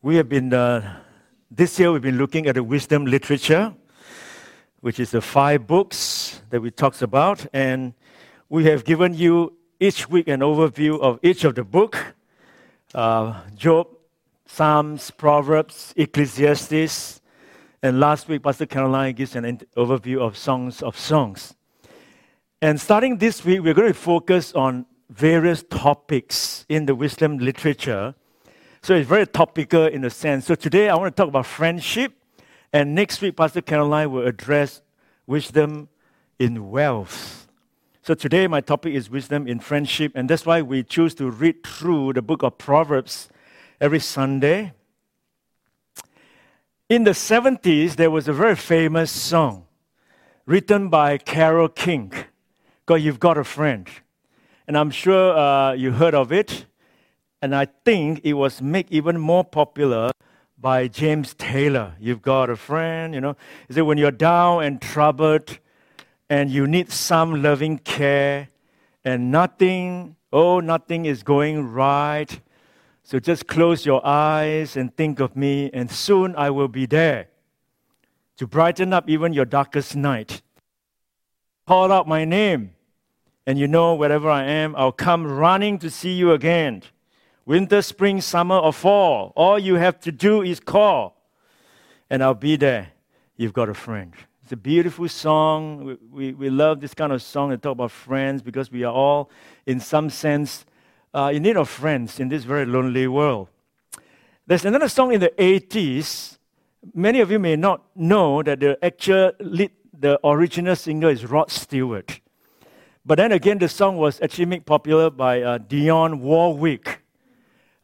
We have been, uh, this year, we've been looking at the wisdom literature, which is the five books that we talked about. And we have given you each week an overview of each of the book uh, Job, Psalms, Proverbs, Ecclesiastes. And last week, Pastor Caroline gives an overview of Songs of Songs. And starting this week, we're going to focus on various topics in the wisdom literature so it's very topical in a sense. So today I want to talk about friendship, and next week Pastor Caroline will address wisdom in wealth. So today my topic is wisdom in friendship, and that's why we choose to read through the book of Proverbs every Sunday. In the 70s, there was a very famous song written by Carole King called You've Got a Friend. And I'm sure uh, you heard of it. And I think it was made even more popular by James Taylor. You've got a friend, you know. He said, when you're down and troubled and you need some loving care and nothing, oh, nothing is going right. So just close your eyes and think of me, and soon I will be there to brighten up even your darkest night. Call out my name, and you know, wherever I am, I'll come running to see you again winter, spring, summer, or fall. All you have to do is call, and I'll be there. You've got a friend. It's a beautiful song. We, we, we love this kind of song that talk about friends because we are all, in some sense, uh, in need of friends in this very lonely world. There's another song in the 80s. Many of you may not know that the actual lead, the original singer is Rod Stewart. But then again, the song was actually made popular by uh, Dionne Warwick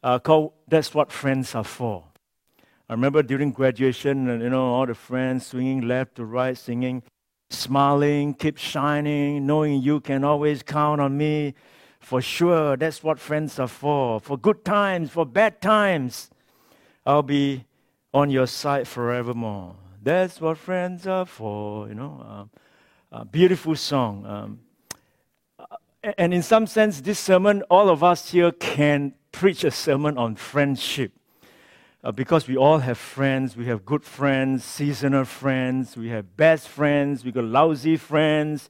uh, called That's What Friends Are For. I remember during graduation, you know, all the friends swinging left to right, singing, smiling, keep shining, knowing you can always count on me. For sure, that's what friends are for. For good times, for bad times, I'll be on your side forevermore. That's what friends are for, you know. Uh, beautiful song. Um, and in some sense, this sermon, all of us here can preach a sermon on friendship. Uh, because we all have friends. We have good friends, seasonal friends. We have best friends. We got lousy friends.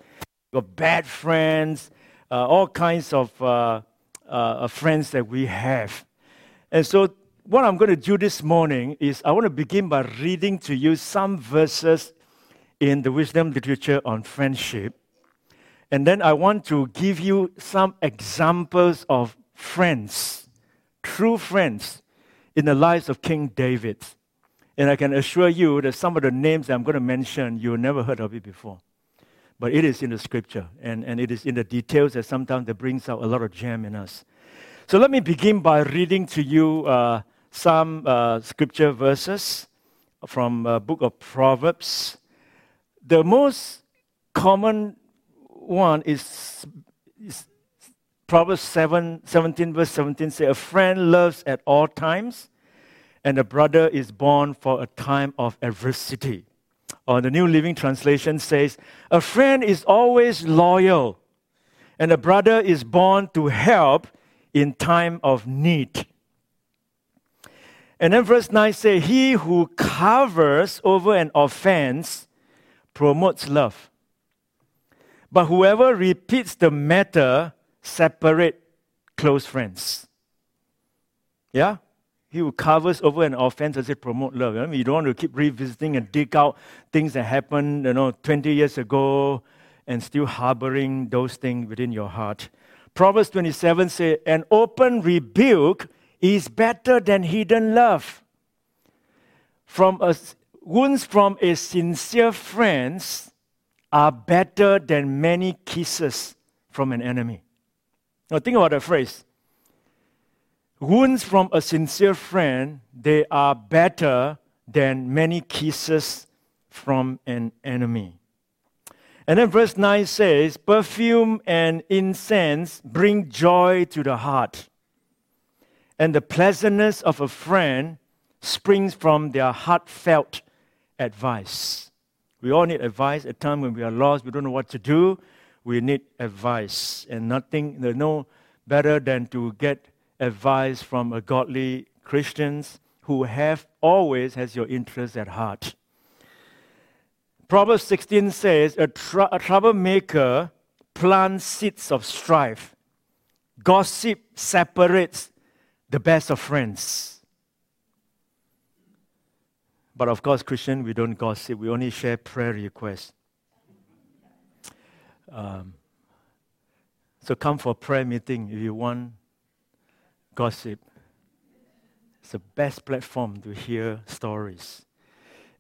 We got bad friends. Uh, all kinds of uh, uh friends that we have. And so, what I'm going to do this morning is I want to begin by reading to you some verses in the wisdom literature on friendship. And then I want to give you some examples of friends true friends in the lives of King David. And I can assure you that some of the names I'm going to mention, you never heard of it before. But it is in the scripture, and, and it is in the details that sometimes that brings out a lot of gem in us. So let me begin by reading to you uh, some uh, scripture verses from uh, book of Proverbs. The most common one is, is Proverbs 7, 17, verse 17 says, A friend loves at all times, and a brother is born for a time of adversity. Or the New Living Translation says, A friend is always loyal, and a brother is born to help in time of need. And then verse 9 says, He who covers over an offense promotes love. But whoever repeats the matter separate close friends. Yeah? He who covers over an offense does it promote love. I mean, you don't want to keep revisiting and dig out things that happened, you know, 20 years ago and still harboring those things within your heart. Proverbs 27 says, An open rebuke is better than hidden love. From a, wounds from a sincere friend are better than many kisses from an enemy. Now think about that phrase. Wounds from a sincere friend, they are better than many kisses from an enemy. And then verse 9 says, Perfume and incense bring joy to the heart. And the pleasantness of a friend springs from their heartfelt advice. We all need advice at times when we are lost, we don't know what to do we need advice. And nothing, there's no better than to get advice from a godly Christians who have always has your interest at heart. Proverbs 16 says, a, tr- a troublemaker plants seeds of strife. Gossip separates the best of friends. But of course, Christian, we don't gossip. We only share prayer requests. Um, so come for a prayer meeting if you want gossip. It's the best platform to hear stories.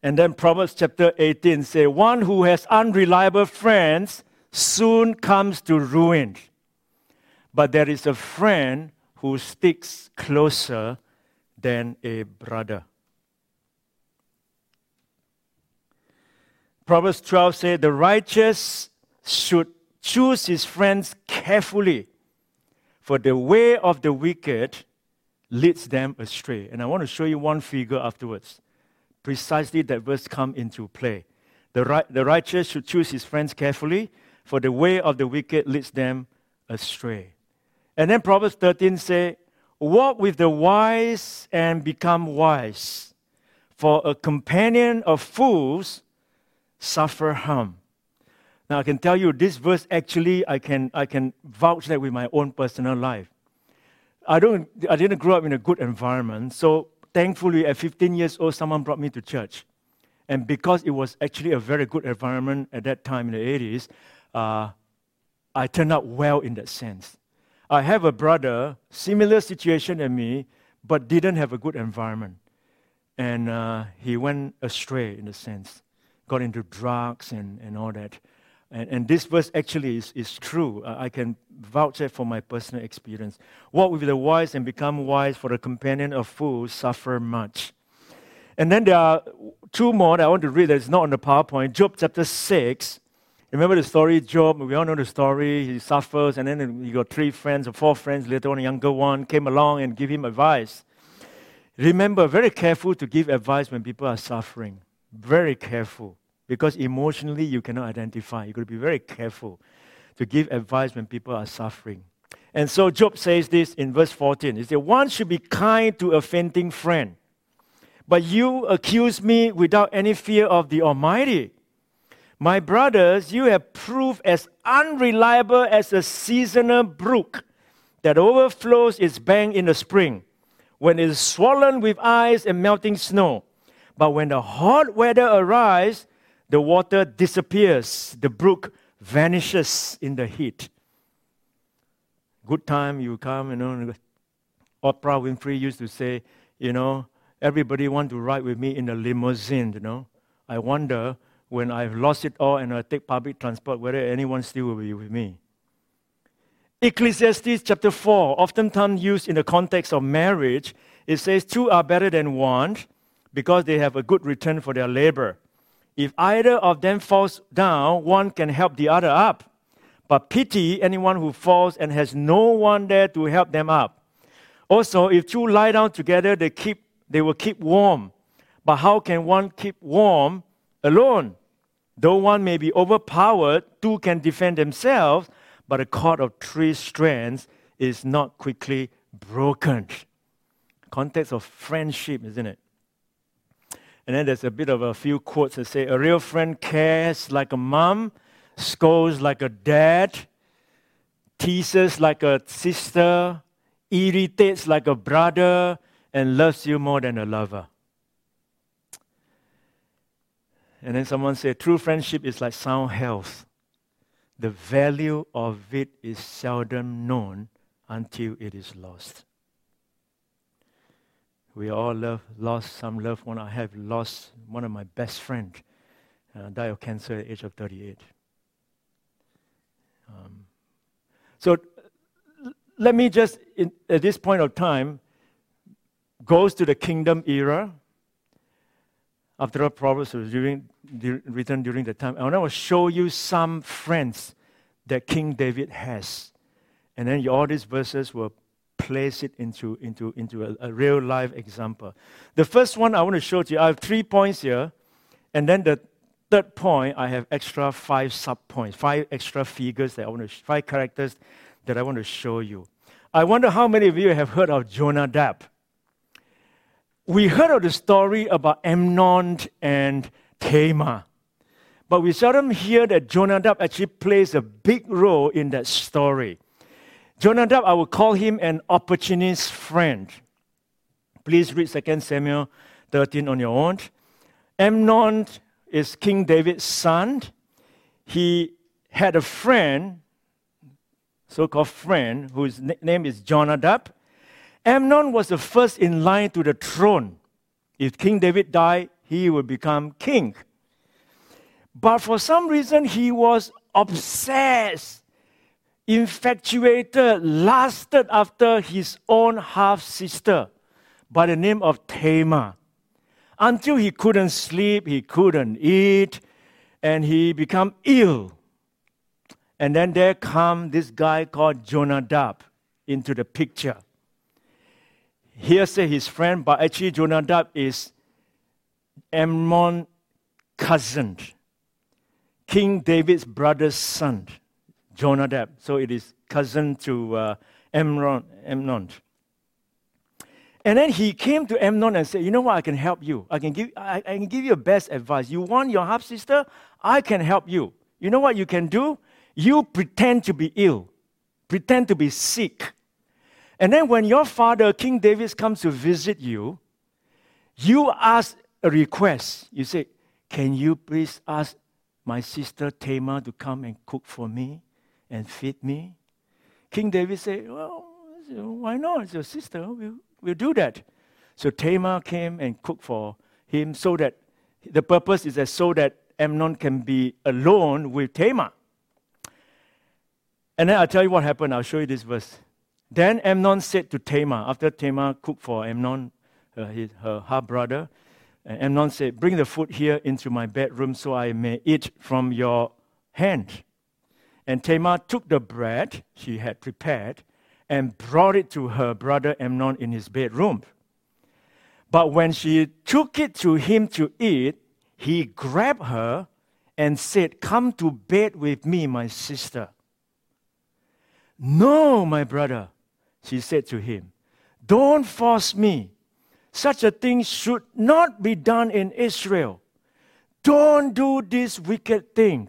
And then Proverbs chapter 18 say, One who has unreliable friends soon comes to ruin. But there is a friend who sticks closer than a brother. Proverbs 12 says, The righteous should choose his friends carefully, for the way of the wicked leads them astray. And I want to show you one figure afterwards. Precisely that verse come into play. The, right, the righteous should choose his friends carefully, for the way of the wicked leads them astray. And then Proverbs 13 say, Walk with the wise and become wise, for a companion of fools suffer harm. Now I can tell you this verse actually I can I can vouch that with my own personal life. I don't I didn't grow up in a good environment, so thankfully at 15 years old someone brought me to church. And because it was actually a very good environment at that time in the 80s, uh, I turned out well in that sense. I have a brother, similar situation than me, but didn't have a good environment. And uh, he went astray in a sense, got into drugs and, and all that. And, and this verse actually is, is true. I can vouch for my personal experience. Walk with the wise and become wise, for the companion of fools suffer much. And then there are two more that I want to read that's not on the PowerPoint. Job chapter 6. Remember the story, Job? We all know the story. He suffers, and then he got three friends or four friends. Later on, a younger one came along and gave him advice. Remember, very careful to give advice when people are suffering. Very careful because emotionally you cannot identify. You've got to be very careful to give advice when people are suffering. And so Job says this in verse 14. He said, One should be kind to a fainting friend, but you accuse me without any fear of the Almighty. My brothers, you have proved as unreliable as a seasonal brook that overflows its bank in the spring, when it is swollen with ice and melting snow. But when the hot weather arrives, the water disappears, the brook vanishes in the heat. Good time, you come, you know. Oprah Winfrey used to say, you know, everybody want to ride with me in a limousine, you know. I wonder when I've lost it all and I take public transport, whether anyone still will be with me. Ecclesiastes chapter 4, oftentimes used in the context of marriage, it says, Two are better than one because they have a good return for their labor. If either of them falls down, one can help the other up. But pity anyone who falls and has no one there to help them up. Also, if two lie down together, they, keep, they will keep warm. But how can one keep warm alone? Though one may be overpowered, two can defend themselves, but a cord of three strands is not quickly broken. Context of friendship, isn't it? And then there's a bit of a few quotes that say, A real friend cares like a mom, scolds like a dad, teases like a sister, irritates like a brother, and loves you more than a lover. And then someone said, True friendship is like sound health. The value of it is seldom known until it is lost. We all love, lost some loved one. I have lost one of my best friends, uh, died of cancer at the age of 38. Um, so let me just, in, at this point of time, goes to the kingdom era. After all, Proverbs was during, written during the time. I want to show you some friends that King David has. And then all these verses will place it into, into, into a, a real life example. The first one I want to show to you, I have three points here. And then the third point, I have extra five sub points, five extra figures that I want to, five characters that I want to show you. I wonder how many of you have heard of Jonah? Jonadab. we heard of the story about Amnon and Tamar, but we seldom hear that Jonadab actually plays a big role in that story. Jonadab, I would call him an opportunist friend. Please read 2 Samuel 13 on your own. Amnon is King David's son. He had a friend, so called friend, whose name is Jonadab. Amnon was the first in line to the throne. If King David died, he would become king. But for some reason, he was obsessed, infatuated, lusted after his own half sister by the name of Tamar until he couldn't sleep, he couldn't eat, and he became ill. And then there come this guy called Jonadab into the picture. Here say his friend, but actually Jonadab is Amnon cousin, King David's brother's son, Jonadab. So it is cousin to uh, Amnon. Amnon. And then he came to Amnon and said, You know what? I can help you. I can give, I, I can give you best advice. You want your half sister? I can help you. You know what you can do? You pretend to be ill, pretend to be sick. And then when your father, King David, comes to visit you, you ask a request. You say, Can you please ask my sister Tamar to come and cook for me and feed me? King David said, Well, why not? It's your sister. We'll, we'll do that. So Tamar came and cooked for him so that the purpose is that so that Amnon can be alone with Tamar. And then I'll tell you what happened. I'll show you this verse. Then Amnon said to Tamar, after Tamar cooked for Amnon, uh, his, her half brother, Amnon said, Bring the food here into my bedroom so I may eat from your hand. And Tamar took the bread she had prepared and brought it to her brother Amnon in his bedroom. But when she took it to him to eat, he grabbed her and said, Come to bed with me, my sister. No, my brother, she said to him, Don't force me. Such a thing should not be done in Israel. Don't do this wicked thing.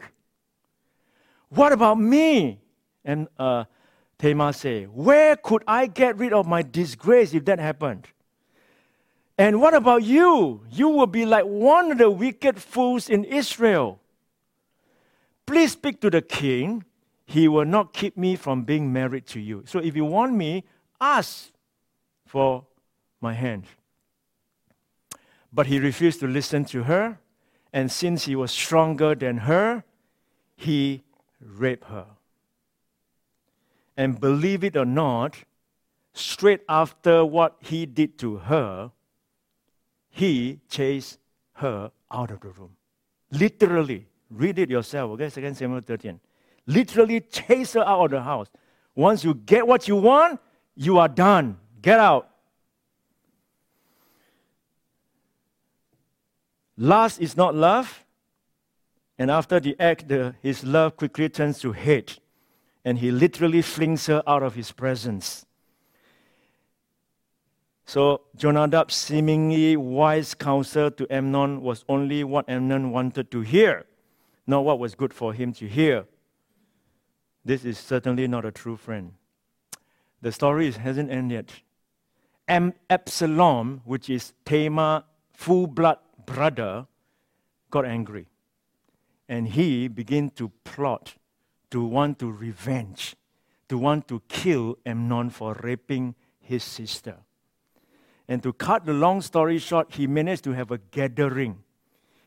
What about me? And uh, Tamar said, Where could I get rid of my disgrace if that happened? And what about you? You will be like one of the wicked fools in Israel. Please speak to the king. He will not keep me from being married to you. So if you want me, ask for my hand. But he refused to listen to her, and since he was stronger than her, he raped her. And believe it or not, straight after what he did to her, he chased her out of the room. Literally, read it yourself, okay? 2 Samuel 13. Literally chase her out of the house. Once you get what you want, you are done. Get out. Lust is not love. And after the act, the, his love quickly turns to hate and he literally flings her out of his presence. So Jonadab's seemingly wise counsel to Amnon was only what Amnon wanted to hear, not what was good for him to hear. This is certainly not a true friend. The story hasn't ended yet. Absalom, which is Tamar, full blood brother, got angry. And he began to plot to want to revenge, to want to kill Amnon for raping his sister. And to cut the long story short, he managed to have a gathering.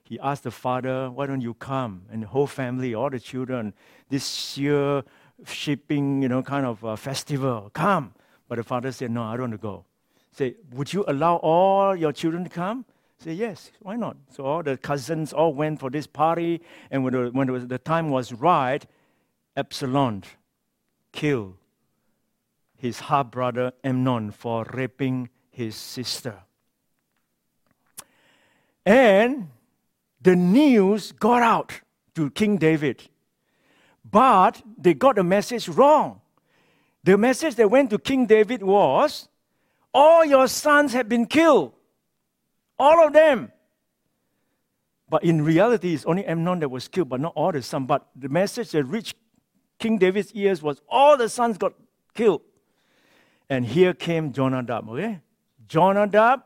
He asked the father, Why don't you come? And the whole family, all the children, this year shipping, you know, kind of a festival, come. But the father said, No, I don't want to go. Say, Would you allow all your children to come? Say, Yes, why not? So all the cousins all went for this party, and when the, when the, the time was right, Absalom killed his half brother Amnon for raping his sister. And the news got out to King David. But they got the message wrong. The message that went to King David was all your sons have been killed. All of them. But in reality, it's only Amnon that was killed, but not all the sons. But the message that reached King David's ears was all the sons got killed. And here came Jonadab, okay? Jonadab.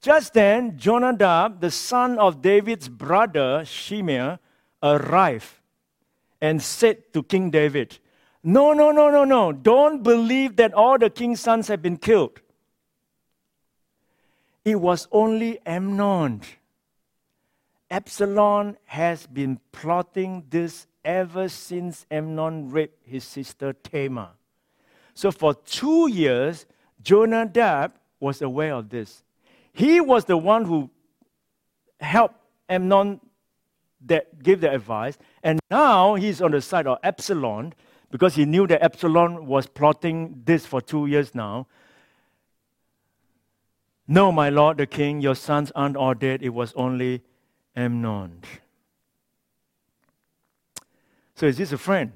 Just then, Jonadab, the son of David's brother, Shimei, arrived and said to King David, No, no, no, no, no. Don't believe that all the king's sons have been killed. It was only Amnon. Absalom has been plotting this ever since Amnon raped his sister Tamar. So for two years, Jonadab was aware of this. He was the one who helped Amnon that gave the advice, and now he's on the side of Absalom because he knew that Absalom was plotting this for two years now. No, my lord the king, your sons aren't all dead. It was only Amnon. So is this a friend?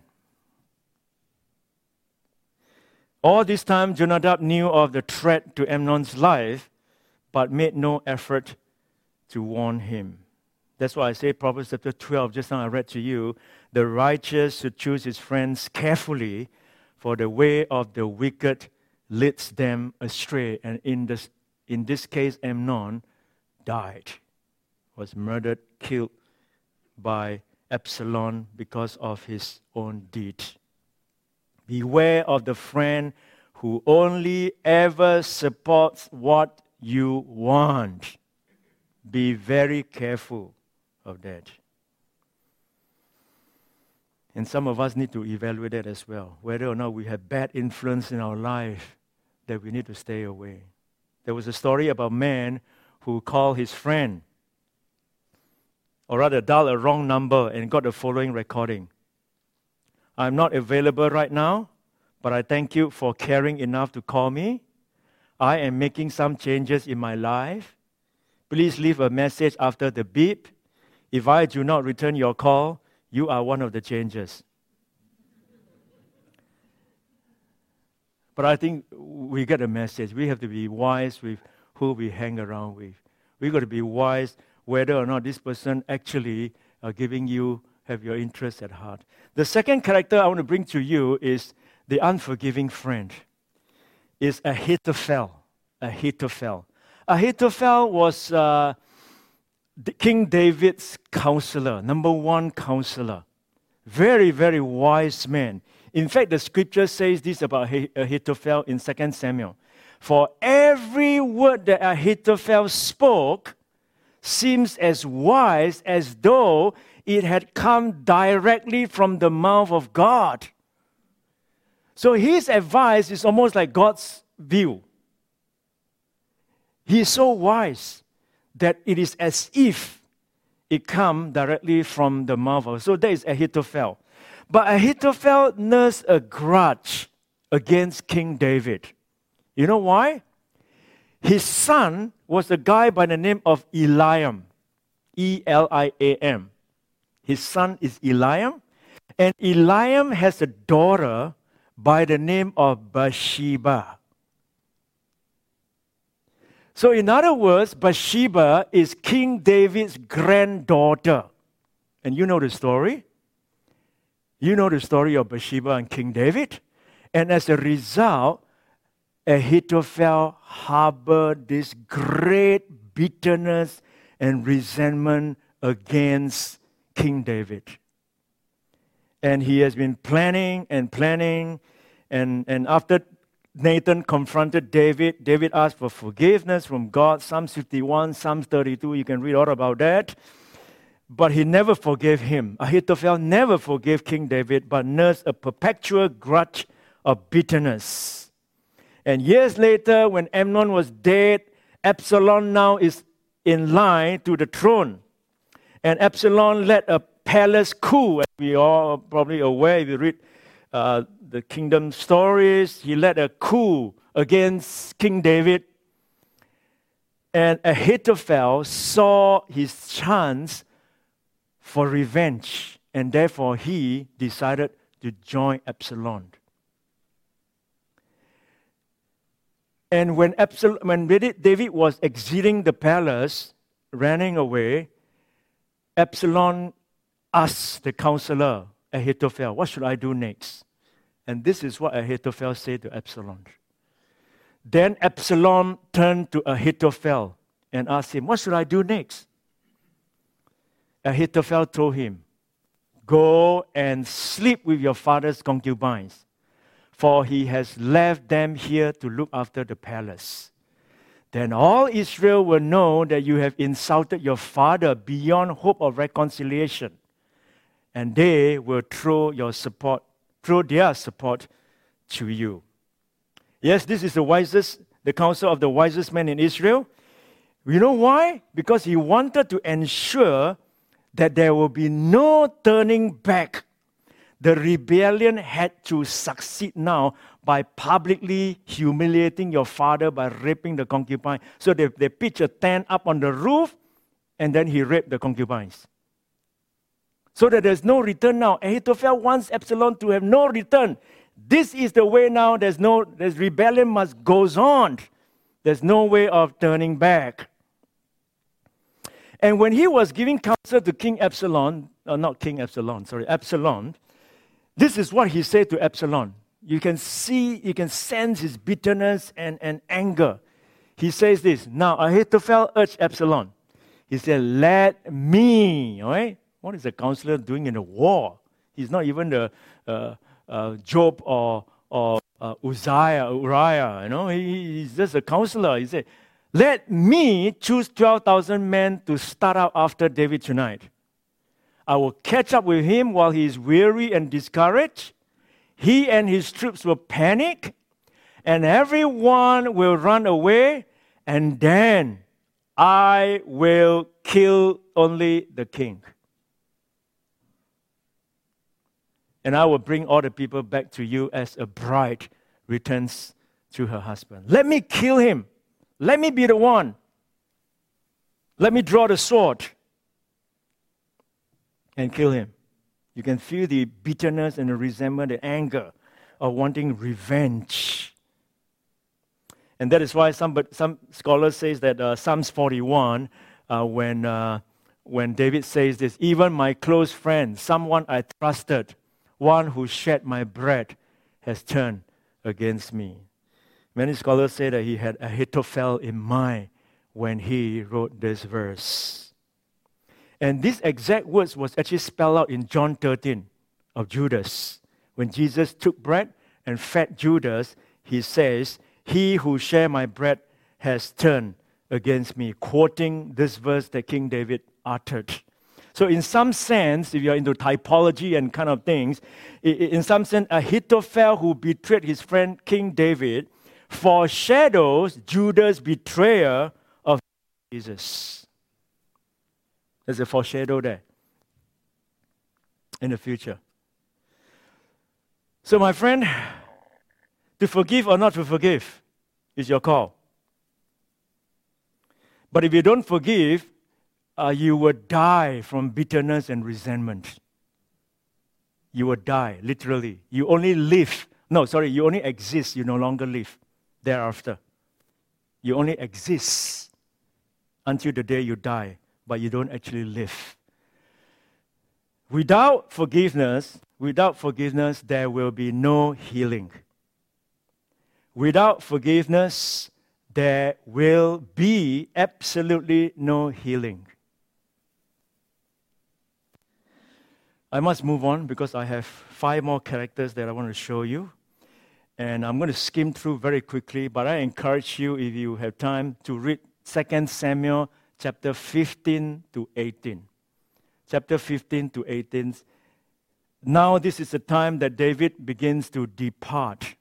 All this time, Jonadab knew of the threat to Amnon's life, but made no effort to warn him. That's why I say Proverbs chapter 12, just now I read to you, the righteous should choose his friends carefully, for the way of the wicked leads them astray. And in this, in this case, Amnon died, was murdered, killed by Absalom because of his own deed. Beware of the friend who only ever supports what you want. Be very careful of that. And some of us need to evaluate that as well, whether or not we have bad influence in our life that we need to stay away. There was a story about a man who called his friend, or rather dialed a wrong number and got the following recording. I'm not available right now, but I thank you for caring enough to call me. I am making some changes in my life. Please leave a message after the beep if I do not return your call, you are one of the changes. But I think we get a message. We have to be wise with who we hang around with. We've got to be wise whether or not this person actually are giving you, have your interest at heart. The second character I want to bring to you is the unforgiving friend. Is Ahithophel. Ahithophel. Ahithophel was uh, King David's counselor, number one counselor. Very, very wise man. In fact, the scripture says this about Ahithophel in 2 Samuel. For every word that Ahithophel spoke seems as wise as though it had come directly from the mouth of God. So his advice is almost like God's view. He is so wise that it is as if it come directly from the mouth of. So that is Ahithophel. But Ahithophel nursed a grudge against King David. You know why? His son was a guy by the name of Eliam. E L I A M. His son is Eliam. And Eliam has a daughter by the name of Bathsheba. So, in other words, Bathsheba is King David's granddaughter. And you know the story. You know the story of Bathsheba and King David. And as a result, Ahithophel harbored this great bitterness and resentment against King David. And he has been planning and planning. And, and after Nathan confronted David. David asked for forgiveness from God. Psalm 51, Psalm 32, you can read all about that. But he never forgave him. Ahithophel never forgave King David, but nursed a perpetual grudge of bitterness. And years later, when Amnon was dead, Absalom now is in line to the throne. And Absalom led a palace coup, as we are probably aware if you read uh, the kingdom stories. He led a coup against King David. And Ahithophel saw his chance for revenge, and therefore he decided to join Absalom. And when, Absalom, when David was exiting the palace, running away, Absalom asked the counselor, Ahithophel, what should I do next? And this is what Ahithophel said to Absalom. Then Absalom turned to Ahithophel and asked him, What should I do next? Ahithophel told him, Go and sleep with your father's concubines, for he has left them here to look after the palace. Then all Israel will know that you have insulted your father beyond hope of reconciliation, and they will throw your support, throw their support to you. Yes, this is the wisest, the counsel of the wisest man in Israel. You know why? Because he wanted to ensure that there will be no turning back. The rebellion had to succeed now by publicly humiliating your father by raping the concubine. So they, they pitch a tent up on the roof and then he raped the concubines. So that there's no return now. Ahithophel wants Absalom to have no return. This is the way now. There's no there's rebellion must goes on. There's no way of turning back. And when he was giving counsel to King Absalom, uh, not King Absalom, sorry, Absalom, this is what he said to Absalom. You can see, you can sense his bitterness and, and anger. He says this Now Ahithophel urged Absalom. He said, Let me, all right? What is a counselor doing in a war? He's not even the uh, uh, Joab or, or uh, Uzziah, Uriah, you know, he, he's just a counselor. He said, let me choose 12,000 men to start out after David tonight. I will catch up with him while he is weary and discouraged. He and his troops will panic, and everyone will run away, and then I will kill only the king. And I will bring all the people back to you as a bride returns to her husband. Let me kill him let me be the one. Let me draw the sword and kill him. You can feel the bitterness and the resentment, the anger of wanting revenge. And that is why some, some scholars say that uh, Psalms 41, uh, when, uh, when David says this, even my close friend, someone I trusted, one who shared my bread, has turned against me. Many scholars say that he had Ahithophel in mind when he wrote this verse. And these exact words was actually spelled out in John 13 of Judas. When Jesus took bread and fed Judas, he says, He who share my bread has turned against me, quoting this verse that King David uttered. So, in some sense, if you're into typology and kind of things, in some sense, Ahithophel, who betrayed his friend King David, foreshadows Judas' betrayal of Jesus. There's a foreshadow there in the future. So, my friend, to forgive or not to forgive is your call. But if you don't forgive, uh, you will die from bitterness and resentment. You will die, literally. You only live. No, sorry, you only exist, you no longer live thereafter. You only exist until the day you die, but you don't actually live. Without forgiveness, without forgiveness, there will be no healing. Without forgiveness, there will be absolutely no healing. I must move on because I have five more characters that I want to show you. And I'm going to skim through very quickly, but I encourage you, if you have time, to read 2 Samuel chapter 15 to 18. Chapter 15 to 18. Now, this is the time that David begins to depart.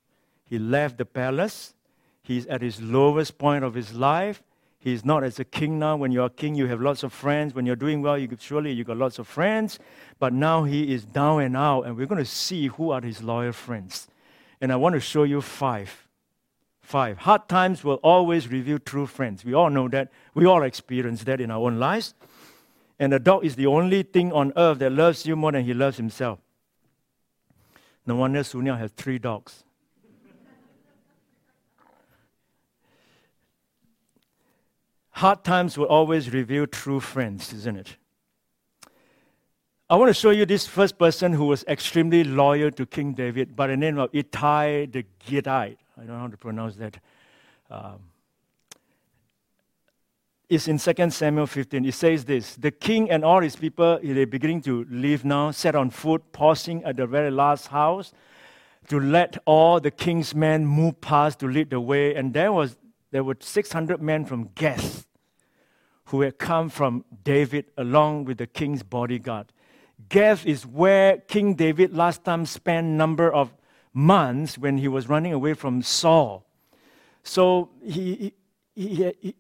He left the palace. He's at his lowest point of his life. He's not as a king now. When you're a king, you have lots of friends. When you're doing well, you surely you got lots of friends. But now he is down and out, and we're going to see who are his loyal friends. And I want to show you five. Five. Hard times will always reveal true friends. We all know that. We all experience that in our own lives. And a dog is the only thing on earth that loves you more than he loves himself. No wonder Sunia has three dogs. hard times will always reveal true friends, isn't it? I want to show you this first person who was extremely loyal to King David by the name of Ittai the Gittite. I don't know how to pronounce that. Um, it's in 2 Samuel 15. It says this The king and all his people, they're beginning to leave now, set on foot, pausing at the very last house to let all the king's men move past to lead the way. And there, was, there were 600 men from Gath who had come from David along with the king's bodyguard. Gath is where King David last time spent number of months when he was running away from Saul. So he, he, he, he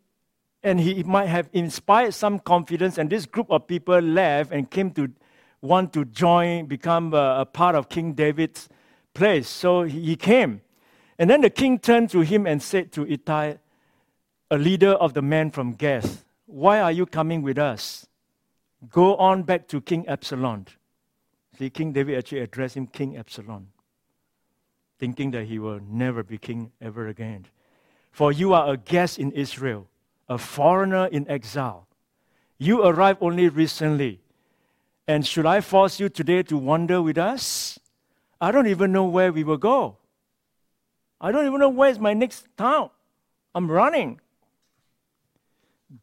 and he might have inspired some confidence, and this group of people left and came to want to join, become a, a part of King David's place. So he came. And then the king turned to him and said to Ittai, a leader of the men from Gath, Why are you coming with us? Go on back to King Absalom. See, King David actually addressed him King Absalom, thinking that he will never be king ever again. For you are a guest in Israel, a foreigner in exile. You arrived only recently. And should I force you today to wander with us? I don't even know where we will go. I don't even know where's my next town. I'm running.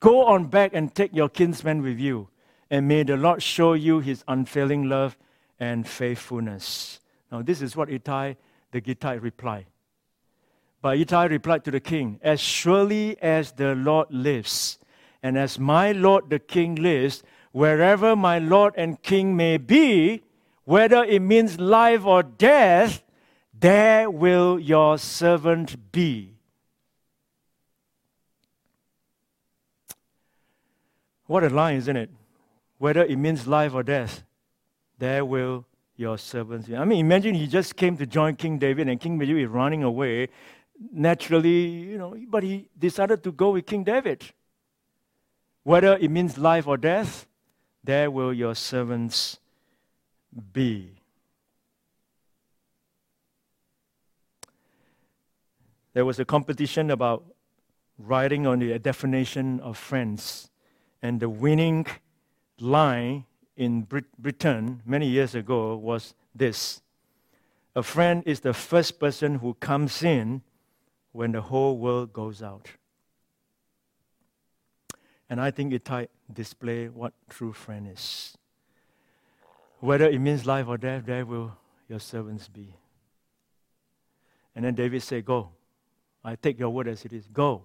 Go on back and take your kinsmen with you and may the Lord show you his unfailing love and faithfulness. Now, this is what Ittai the Gittite replied. But Ittai replied to the king, As surely as the Lord lives, and as my Lord the king lives, wherever my Lord and king may be, whether it means life or death, there will your servant be. What a line, isn't it? Whether it means life or death, there will your servants be. I mean, imagine he just came to join King David and King David is running away. Naturally, you know, but he decided to go with King David. Whether it means life or death, there will your servants be. There was a competition about writing on the definition of friends, and the winning line in Brit- Britain many years ago was this A friend is the first person who comes in when the whole world goes out. And I think it display what true friend is. Whether it means life or death, there will your servants be. And then David said, Go. I take your word as it is. Go.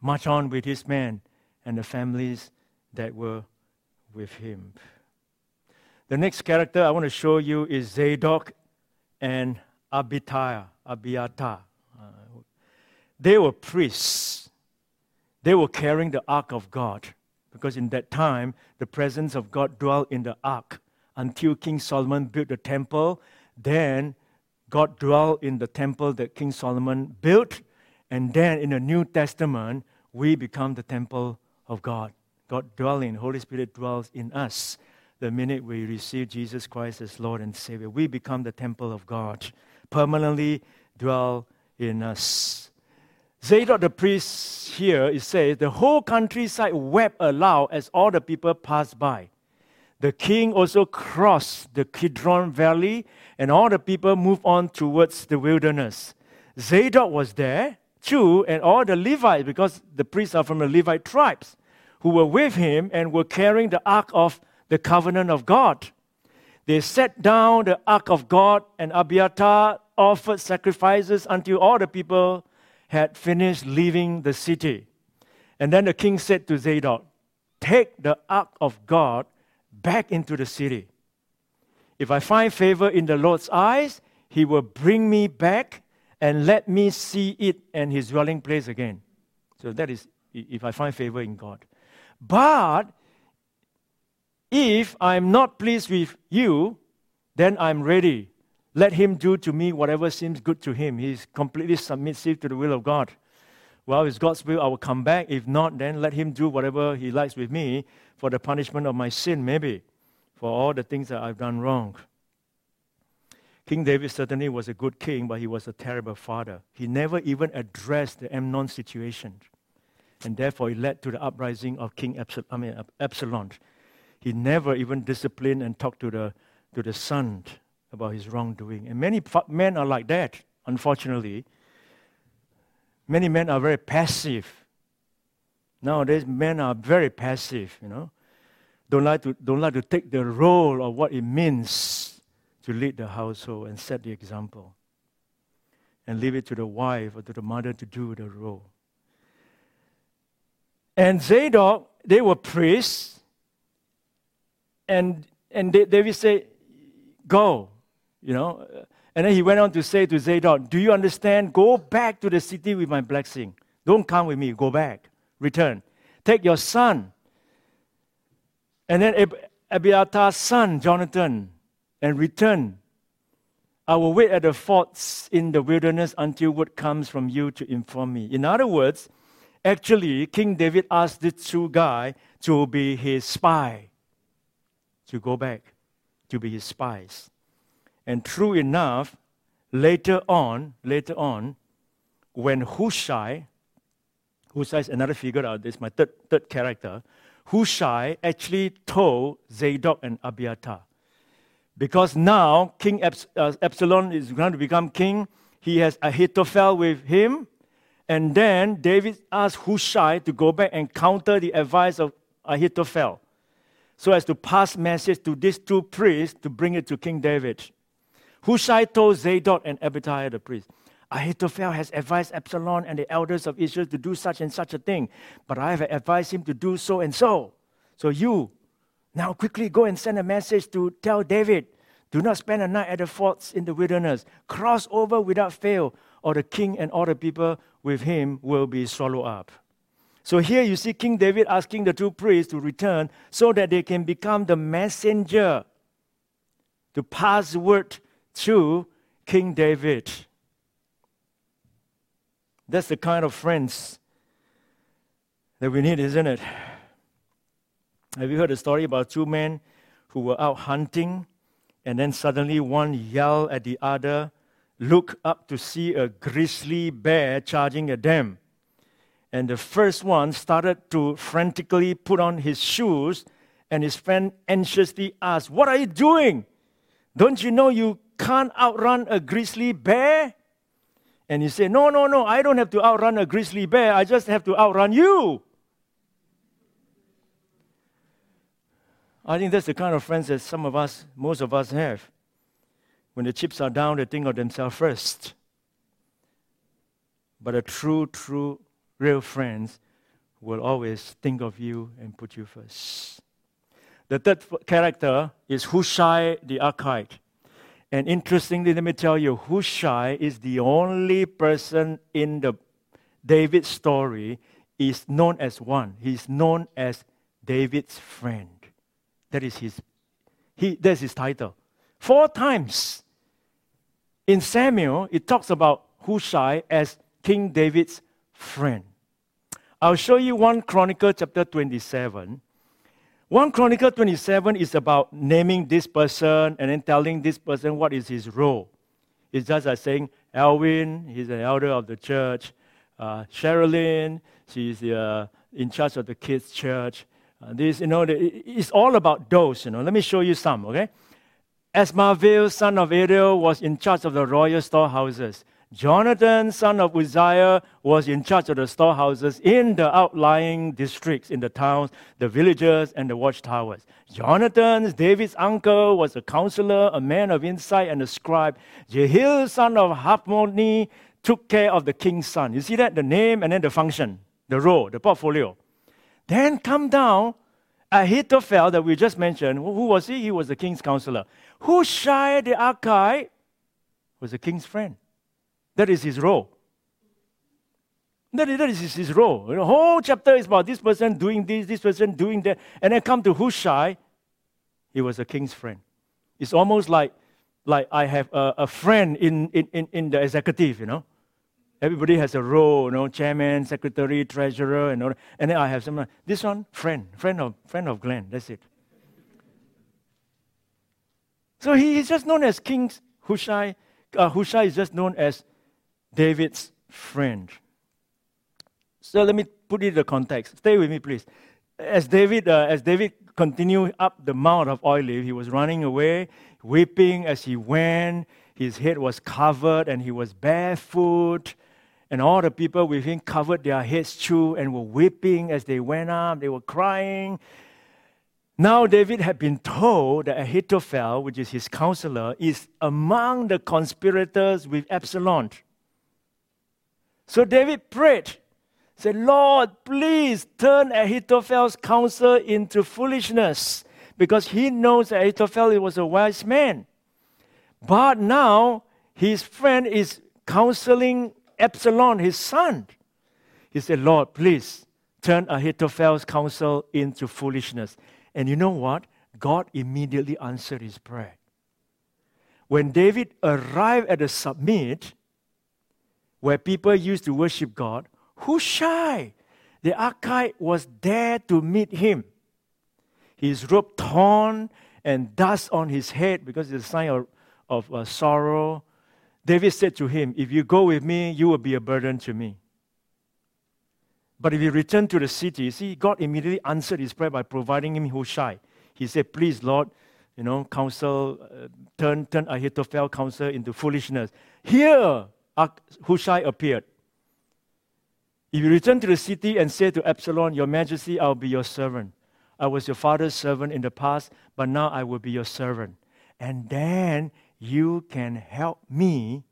March on with his men and the families that were with him. The next character I want to show you is Zadok and Abiathar. Abiathar. Uh, they were priests. They were carrying the ark of God because in that time the presence of God dwelt in the ark until King Solomon built the temple. Then God dwelt in the temple that King Solomon built, and then in the New Testament we become the temple of God. God dwelling, Holy Spirit dwells in us. The minute we receive Jesus Christ as Lord and Savior, we become the temple of God, permanently dwell in us. Zadok the priest here, it says, the whole countryside wept aloud as all the people passed by. The king also crossed the Kidron Valley, and all the people moved on towards the wilderness. Zadok was there too, and all the Levites, because the priests are from the Levite tribes who were with him and were carrying the ark of the covenant of God. They set down the ark of God, and Abiathar offered sacrifices until all the people had finished leaving the city. And then the king said to Zadok, Take the ark of God back into the city. If I find favor in the Lord's eyes, he will bring me back and let me see it and his dwelling place again. So that is if I find favor in God. But if I'm not pleased with you, then I'm ready. Let him do to me whatever seems good to him. He's completely submissive to the will of God. Well, it's God's will, I will come back. If not, then let him do whatever he likes with me for the punishment of my sin, maybe, for all the things that I've done wrong. King David certainly was a good king, but he was a terrible father. He never even addressed the Amnon situation. And therefore, it led to the uprising of King Absalom. I mean, Absalom. He never even disciplined and talked to the, to the son about his wrongdoing. And many men are like that, unfortunately. Many men are very passive. Nowadays, men are very passive, you know. Don't like to, don't like to take the role of what it means to lead the household and set the example. And leave it to the wife or to the mother to do the role. And Zadok, they were priests. And, and they they David said, Go, you know. And then he went on to say to Zadok, Do you understand? Go back to the city with my blessing. Don't come with me. Go back. Return. Take your son. And then Ab- son, Jonathan, and return. I will wait at the forts in the wilderness until word comes from you to inform me. In other words, Actually, King David asked this two guy to be his spy, to go back, to be his spies. And true enough, later on, later on, when Hushai, Hushai is another figure out this, my third, third character, Hushai actually told Zadok and Abiathar. Because now King Abs- uh, Absalom is going to become king, he has Ahithophel with him, and then David asked Hushai to go back and counter the advice of Ahithophel so as to pass message to these two priests to bring it to King David. Hushai told Zadok and Abiathar the priest, Ahithophel has advised Absalom and the elders of Israel to do such and such a thing, but I have advised him to do so and so. So you now quickly go and send a message to tell David, do not spend a night at the forts in the wilderness. Cross over without fail, or the king and all the people with him will be swallowed up. So here you see King David asking the two priests to return so that they can become the messenger to pass word to King David. That's the kind of friends that we need, isn't it? Have you heard a story about two men who were out hunting and then suddenly one yelled at the other, look up to see a grizzly bear charging at them. And the first one started to frantically put on his shoes, and his friend anxiously asked, What are you doing? Don't you know you can't outrun a grizzly bear? And he said, No, no, no, I don't have to outrun a grizzly bear, I just have to outrun you. I think that's the kind of friends that some of us, most of us have. When the chips are down, they think of themselves first. But a true, true, real friends will always think of you and put you first. The third character is Hushai the Archite. And interestingly, let me tell you, Hushai is the only person in the David story is known as one. He's known as David's friend. That is his he that's his title. Four times in Samuel, it talks about Hushai as King David's friend. I'll show you 1 Chronicle chapter 27. 1 Chronicle 27 is about naming this person and then telling this person what is his role. It's just like saying, Elwin, he's an elder of the church. Uh, Sherilyn, she's uh, in charge of the kids' church. Uh, this, you know, it's all about those, you know. Let me show you some, okay? Azmaveth, son of Ariel, was in charge of the royal storehouses. Jonathan, son of Uzziah, was in charge of the storehouses in the outlying districts, in the towns, the villages, and the watchtowers. Jonathan, David's uncle, was a counselor, a man of insight, and a scribe. Jehiel, son of Hacmoni, took care of the king's son. You see that? The name and then the function, the role, the portfolio. Then come down Ahithophel that we just mentioned. Who was he? He was the king's counselor. Hushai the Archite was the king's friend. That is his role. That is, that is his role. The whole chapter is about this person doing this, this person doing that. And then come to Hushai, he was a king's friend. It's almost like, like I have a, a friend in, in, in the executive, you know. Everybody has a role, you know, chairman, secretary, treasurer, and all. And then I have someone. This one, friend, friend of friend of Glenn. That's it. So he is just known as King Hushai. Uh, Hushai is just known as David's friend. So let me put it in the context. Stay with me, please. As David, uh, as David continued up the Mount of Olive, he was running away, weeping as he went. His head was covered and he was barefoot. And all the people with him covered their heads too and were weeping as they went up. They were crying. Now, David had been told that Ahithophel, which is his counselor, is among the conspirators with Absalom. So David prayed, said, Lord, please turn Ahithophel's counsel into foolishness, because he knows that Ahithophel was a wise man. But now his friend is counseling Absalom, his son. He said, Lord, please turn Ahithophel's counsel into foolishness. And you know what? God immediately answered his prayer. When David arrived at the summit where people used to worship God, Hushai, the Archite, was there to meet him. His robe torn and dust on his head because it's a sign of, of uh, sorrow David said to him, If you go with me, you will be a burden to me. But if you return to the city, see, God immediately answered his prayer by providing him Hushai. He said, Please, Lord, you know, counsel, uh, turn, turn Ahithophel counsel into foolishness. Here, Hushai appeared. If you return to the city and say to Absalom, Your Majesty, I'll be your servant. I was your father's servant in the past, but now I will be your servant. And then you can help me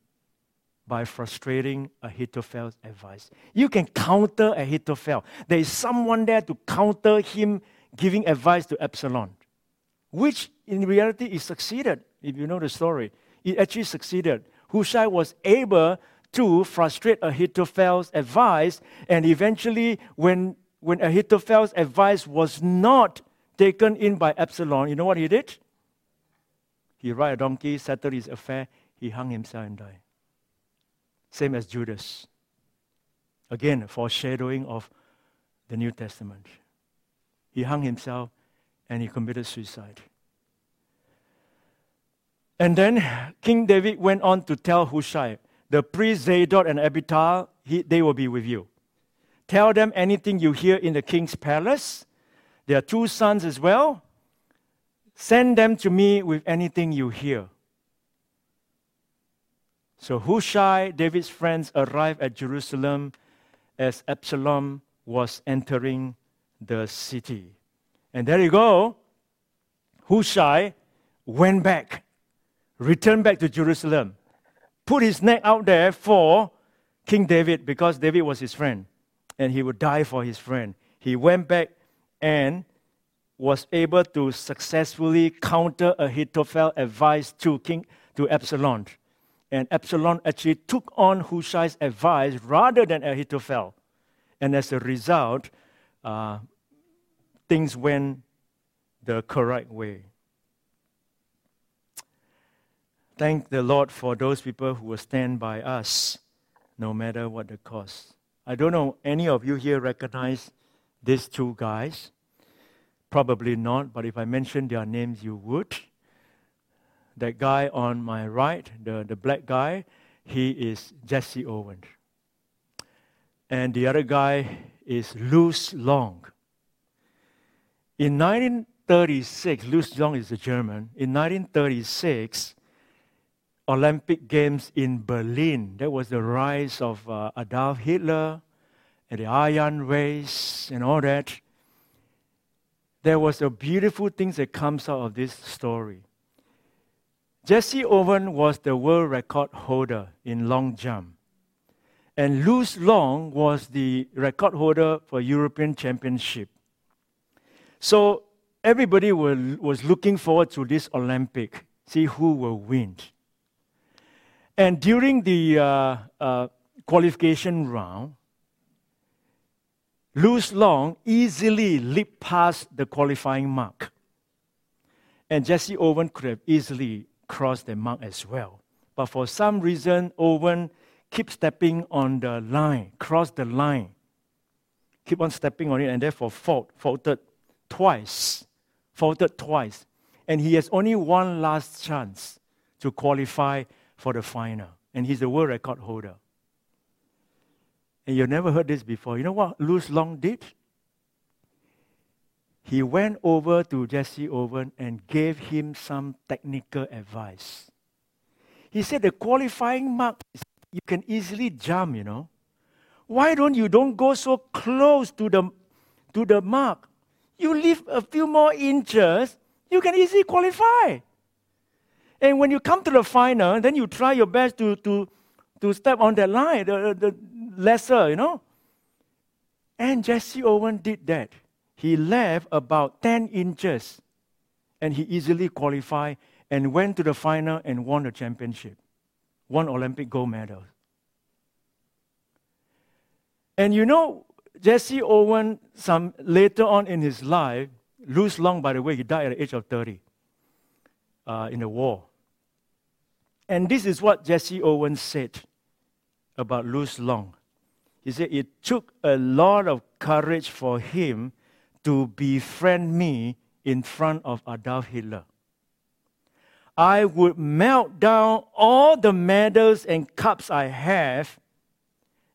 by frustrating Ahithophel's advice. You can counter Ahithophel. There is someone there to counter him giving advice to Absalom, which in reality is succeeded. If you know the story, it actually succeeded. Hushai was able to frustrate Ahithophel's advice, and eventually, when, when Ahithophel's advice was not taken in by Absalom, you know what he did? He ride a donkey, settled his affair, he hung himself and died. Same as Judas. Again, foreshadowing of the New Testament. He hung himself and he committed suicide. And then King David went on to tell Hushai, the priest Zadok and Abiathar, he, they will be with you. Tell them anything you hear in the king's palace. There are two sons as well. Send them to me with anything you hear. So Hushai, David's friends, arrived at Jerusalem as Absalom was entering the city. And there you go. Hushai went back, returned back to Jerusalem, put his neck out there for King David because David was his friend and he would die for his friend. He went back and was able to successfully counter Ahithophel advice to King to Absalom. And Absalom actually took on Hushai's advice rather than Ahithophel. And as a result, uh, things went the correct way. Thank the Lord for those people who will stand by us no matter what the cost. I don't know any of you here recognize these two guys. Probably not, but if I mention their names, you would. That guy on my right, the, the black guy, he is Jesse Owens. And the other guy is Luz Long. In 1936, Luz Long is a German. In 1936, Olympic Games in Berlin, there was the rise of uh, Adolf Hitler and the Aryan Race and all that there was a beautiful thing that comes out of this story. Jesse Owen was the world record holder in long jump. And Luz Long was the record holder for European Championship. So everybody were, was looking forward to this Olympic, see who will win. And during the uh, uh, qualification round, Luz Long easily leaped past the qualifying mark. And Jesse Owen could have easily crossed the mark as well. But for some reason, Owen keep stepping on the line, cross the line, keep on stepping on it, and therefore fault, faulted twice, faulted twice. And he has only one last chance to qualify for the final. And he's the world record holder. And you've never heard this before. You know what Luz Long did? He went over to Jesse Owen and gave him some technical advice. He said the qualifying mark you can easily jump, you know. Why don't you don't go so close to the to the mark? You leave a few more inches, you can easily qualify. And when you come to the final, then you try your best to, to, to step on that line, the, the lesser, you know. And Jesse Owen did that. He left about 10 inches and he easily qualified and went to the final and won the championship, won Olympic gold medal. And you know, Jesse Owen, some later on in his life, Luz Long, by the way, he died at the age of 30 uh, in the war. And this is what Jesse Owens said about Luz Long. He said, It took a lot of courage for him to befriend me in front of Adolf Hitler. I would melt down all the medals and cups I have,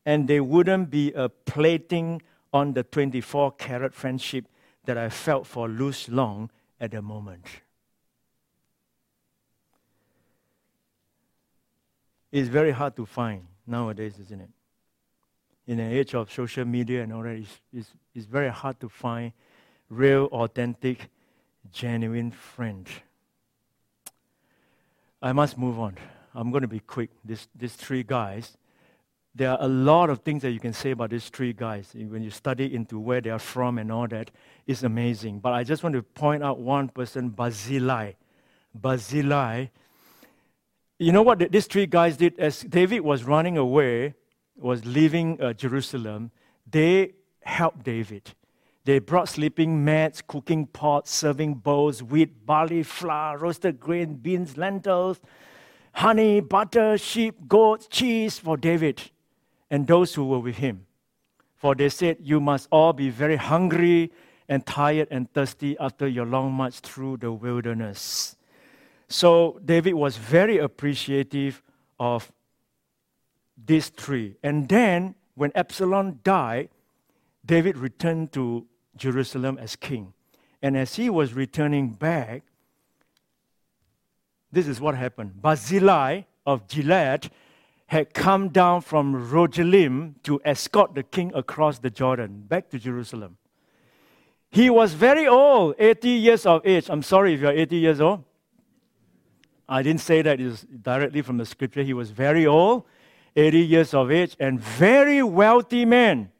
and they wouldn't be a plating on the 24 karat friendship that I felt for Luz Long at the moment. It's very hard to find nowadays, isn't it? In the age of social media and all that, it's, it's, it's very hard to find real, authentic, genuine friends. I must move on. I'm going to be quick. This, these three guys, there are a lot of things that you can say about these three guys. When you study into where they are from and all that, it's amazing. But I just want to point out one person, Barzillai. Barzillai you know what these three guys did? As David was running away, was leaving uh, Jerusalem, they helped David. They brought sleeping mats, cooking pots, serving bowls, wheat, barley, flour, roasted grain, beans, lentils, honey, butter, sheep, goats, cheese for David and those who were with him. For they said, You must all be very hungry and tired and thirsty after your long march through the wilderness. So David was very appreciative of these three. And then, when Absalom died, David returned to Jerusalem as king. And as he was returning back, this is what happened. Barzillai of Gilead had come down from Rogelim to escort the king across the Jordan back to Jerusalem. He was very old, 80 years of age. I'm sorry if you're 80 years old. I didn't say that is directly from the scripture. He was very old, 80 years of age, and very wealthy man.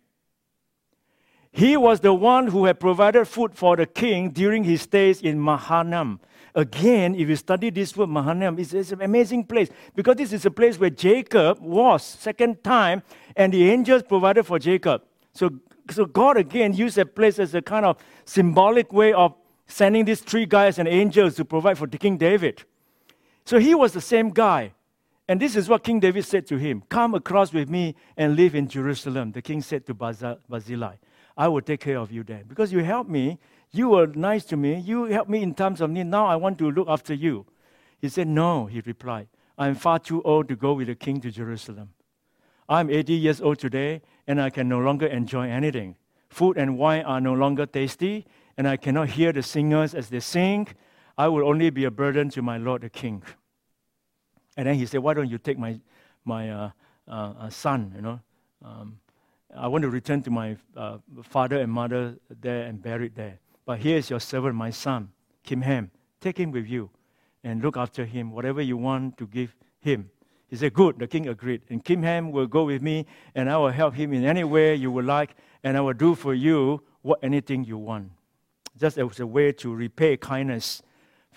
He was the one who had provided food for the king during his stays in Mahanaim. Again, if you study this word Mahanaim, it's, it's, an amazing place because this is a place where Jacob was second time, and the angels provided for Jacob. So, so God again used that place as a kind of symbolic way of sending these three guys and angels to provide for the King David. So he was the same guy. And this is what King David said to him Come across with me and live in Jerusalem. The king said to Barzillai, I will take care of you then. Because you helped me, you were nice to me, you helped me in times of need. Now I want to look after you. He said, No, he replied. I'm far too old to go with the king to Jerusalem. I'm 80 years old today, and I can no longer enjoy anything. Food and wine are no longer tasty, and I cannot hear the singers as they sing. I will only be a burden to my Lord the King. And then he said, Why don't you take my, my uh, uh, uh, son, you know? Um, I want to return to my uh, father and mother there and buried there. But here is your servant, my son, Kimham. Take him with you and look after him, whatever you want to give him. He said, Good, the king agreed. And Kimham will go with me, and I will help him in any way you would like, and I will do for you what anything you want. Just as a way to repay kindness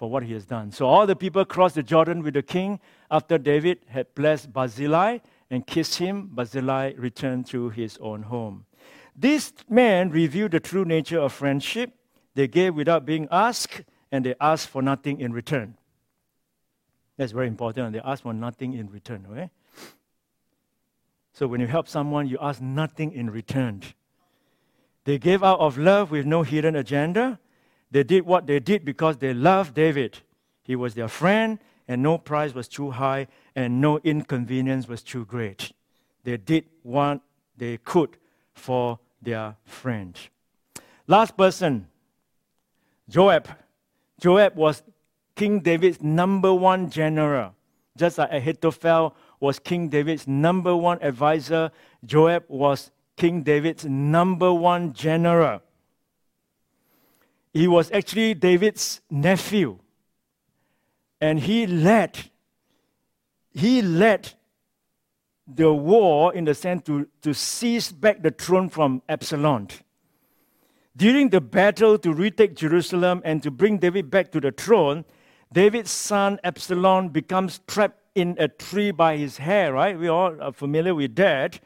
for what he has done. So all the people crossed the Jordan with the king after David had blessed Barzillai and kissed him. Barzillai returned to his own home. These men revealed the true nature of friendship. They gave without being asked, and they asked for nothing in return. That's very important. They ask for nothing in return, okay? So when you help someone, you ask nothing in return. They gave out of love with no hidden agenda. They did what they did because they loved David. He was their friend, and no price was too high, and no inconvenience was too great. They did what they could for their friend. Last person, Joab. Joab was King David's number one general. Just like Ahithophel was King David's number one advisor, Joab was King David's number one general. He was actually David's nephew. And he led, he led the war in the sense to, to seize back the throne from Absalom. During the battle to retake Jerusalem and to bring David back to the throne, David's son Absalom becomes trapped in a tree by his hair, right? We all are familiar with that.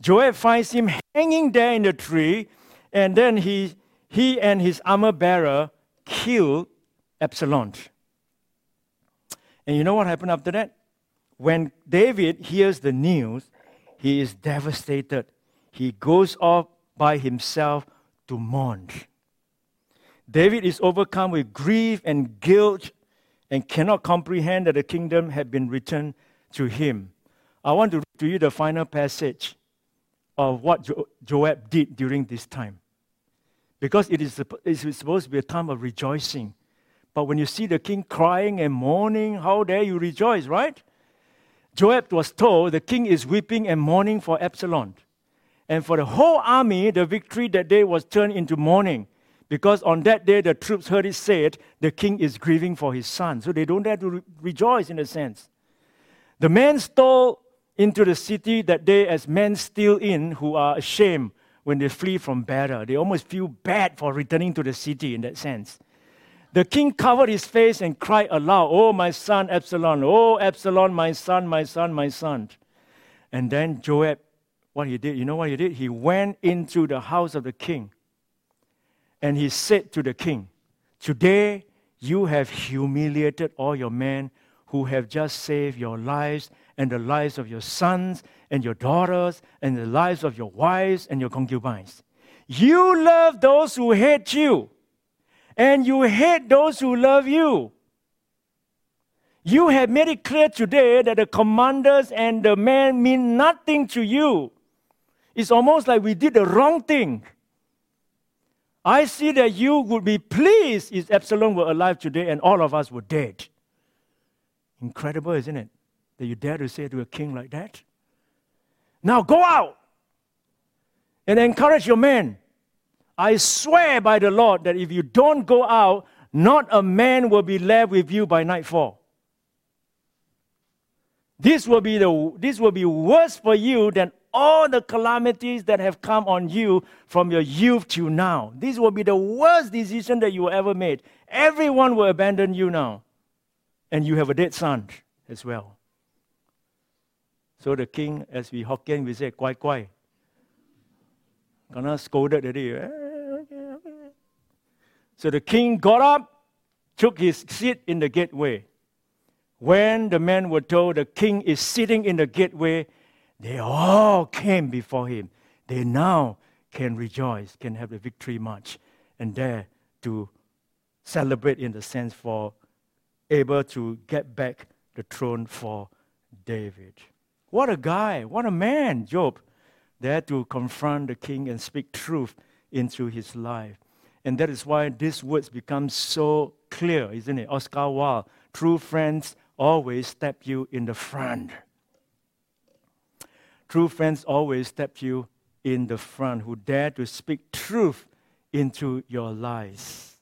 Joab finds him hanging there in the tree, and then he, he and his armor bearer kill Absalom. And you know what happened after that? When David hears the news, he is devastated. He goes off by himself to mourn. David is overcome with grief and guilt and cannot comprehend that the kingdom had been returned to him. I want to read to you the final passage of what jo- Joab did during this time. Because it is, it is supposed to be a time of rejoicing. But when you see the king crying and mourning, how dare you rejoice, right? Joab was told the king is weeping and mourning for Absalom. And for the whole army, the victory that day was turned into mourning. Because on that day, the troops heard it said, the king is grieving for his son. So they don't dare to re- rejoice in a sense. The men stole into the city that day as men steal in who are ashamed when they flee from battle. They almost feel bad for returning to the city in that sense. The king covered his face and cried aloud, Oh, my son Absalom, oh, Absalom, my son, my son, my son. And then Joab, what he did, you know what he did? He went into the house of the king and he said to the king, Today you have humiliated all your men who have just saved your lives and the lives of your sons and your daughters and the lives of your wives and your concubines. You love those who hate you and you hate those who love you. You have made it clear today that the commanders and the men mean nothing to you. It's almost like we did the wrong thing. I see that you would be pleased if Absalom were alive today and all of us were dead. Incredible, isn't it? That you dare to say to a king like that? Now go out and encourage your men I swear by the Lord that if you don't go out, not a man will be left with you by nightfall. This will be, the, this will be worse for you than all the calamities that have come on you from your youth to now. This will be the worst decision that you ever made. Everyone will abandon you now. And you have a dead son as well. So the king, as we Hokkien, we say, quai quai. Gonna scolded already. So the king got up, took his seat in the gateway. When the men were told the king is sitting in the gateway, they all came before him. They now can rejoice, can have the victory march, and dare to celebrate in the sense for able to get back the throne for David. What a guy, what a man, Job, there to confront the king and speak truth into his life. And that is why these words become so clear, isn't it? Oscar Wilde, true friends always step you in the front. True friends always step you in the front, who dare to speak truth into your lives.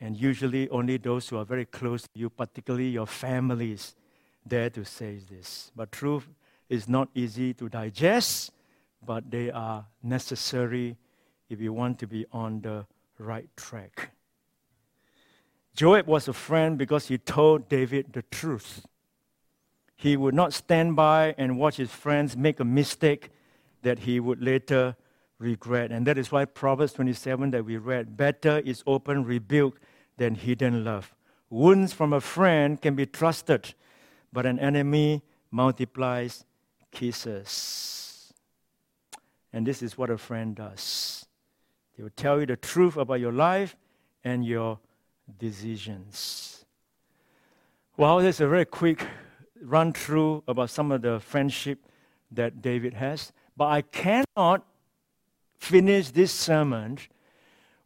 And usually, only those who are very close to you, particularly your families, dare to say this. But truth is not easy to digest, but they are necessary if you want to be on the right track. Joab was a friend because he told David the truth. He would not stand by and watch his friends make a mistake that he would later regret. And that is why Proverbs 27 that we read better is open rebuke than hidden love. Wounds from a friend can be trusted, but an enemy multiplies kisses. And this is what a friend does. They will tell you the truth about your life and your decisions. Well, there's a very quick run through about some of the friendship that David has. But I cannot finish this sermon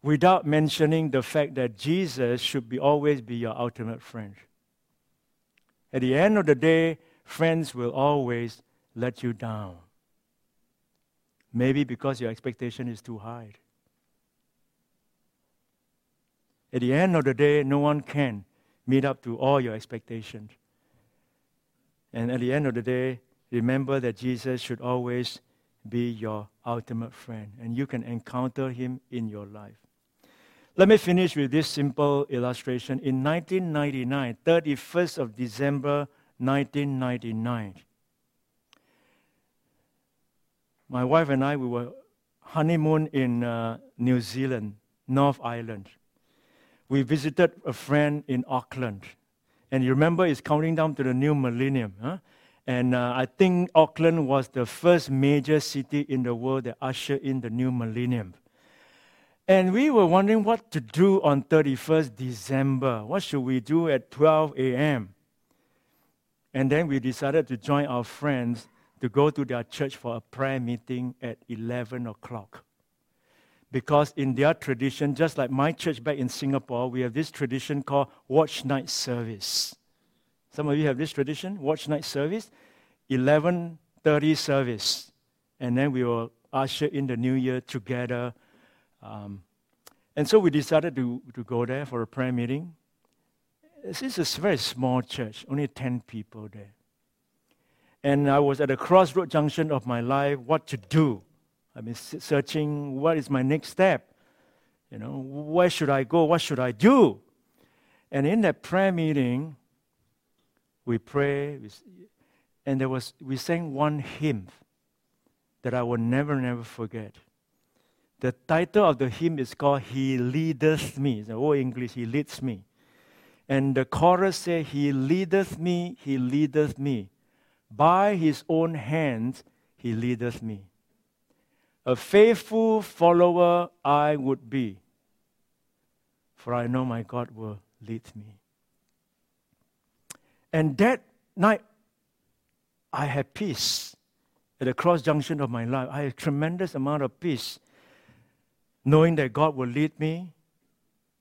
without mentioning the fact that Jesus should be always be your ultimate friend. At the end of the day, friends will always let you down. Maybe because your expectation is too high. At the end of the day, no one can meet up to all your expectations. And at the end of the day, remember that Jesus should always be your ultimate friend, and you can encounter him in your life. Let me finish with this simple illustration. In 1999, 31st of December 1999, my wife and I we were honeymoon in uh, New Zealand, North Island. We visited a friend in Auckland, and you remember it's counting down to the new millennium. Huh? And uh, I think Auckland was the first major city in the world that ushered in the new millennium. And we were wondering what to do on 31st December. What should we do at 12 a.m.? And then we decided to join our friends to go to their church for a prayer meeting at 11 o'clock. Because in their tradition, just like my church back in Singapore, we have this tradition called watch night service. Some of you have this tradition, watch night service, 11:30 service, and then we will usher in the new year together um, and so we decided to, to go there for a prayer meeting. This is a very small church, only 10 people there. And I was at a crossroad junction of my life, what to do. I've been searching what is my next step. You know, where should I go? What should I do? And in that prayer meeting, we pray, and there was we sang one hymn that I will never, never forget. The title of the hymn is called He Leadeth Me. It's old English, He leads me. And the chorus says, He leadeth me, He leadeth me. By His own hands, He leadeth me. A faithful follower I would be, for I know my God will lead me. And that night, I had peace at the cross junction of my life. I had tremendous amount of peace knowing that God will lead me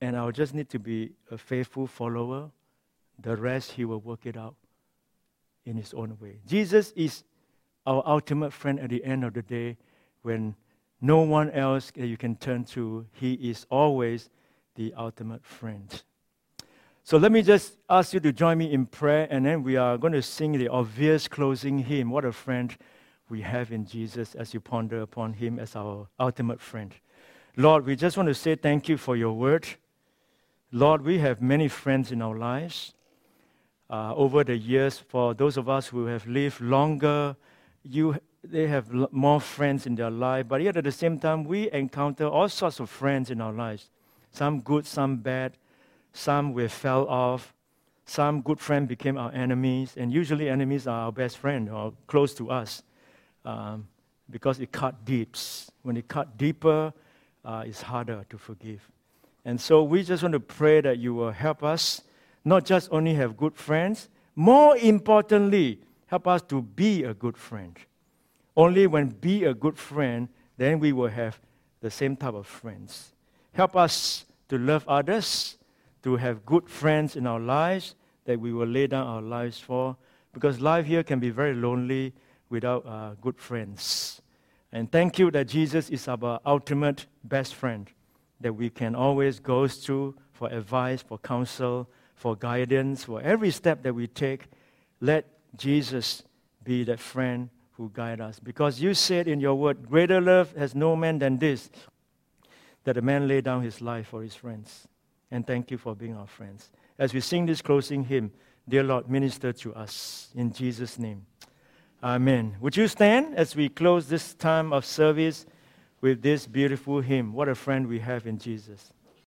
and I'll just need to be a faithful follower. The rest, He will work it out in His own way. Jesus is our ultimate friend at the end of the day when no one else that you can turn to. He is always the ultimate friend. So let me just ask you to join me in prayer, and then we are going to sing the obvious closing hymn. What a friend we have in Jesus as you ponder upon Him as our ultimate friend. Lord, we just want to say thank you for your word. Lord, we have many friends in our lives. Uh, over the years, for those of us who have lived longer, you, they have more friends in their life. But yet at the same time, we encounter all sorts of friends in our lives. Some good, some bad. Some we fell off. Some good friends became our enemies. And usually enemies are our best friend or close to us um, because it cut deep. When it cut deeper, uh, it's harder to forgive. And so we just want to pray that you will help us not just only have good friends, more importantly, help us to be a good friend. Only when be a good friend, then we will have the same type of friends. Help us to love others, to have good friends in our lives that we will lay down our lives for, because life here can be very lonely without uh, good friends. And thank you that Jesus is our ultimate best friend that we can always go to for advice, for counsel, for guidance, for every step that we take. Let Jesus be that friend who guide us. Because you said in your word, greater love has no man than this, that a man lay down his life for his friends. And thank you for being our friends. As we sing this closing hymn, dear Lord, minister to us in Jesus' name. Amen. Would you stand as we close this time of service with this beautiful hymn? What a friend we have in Jesus.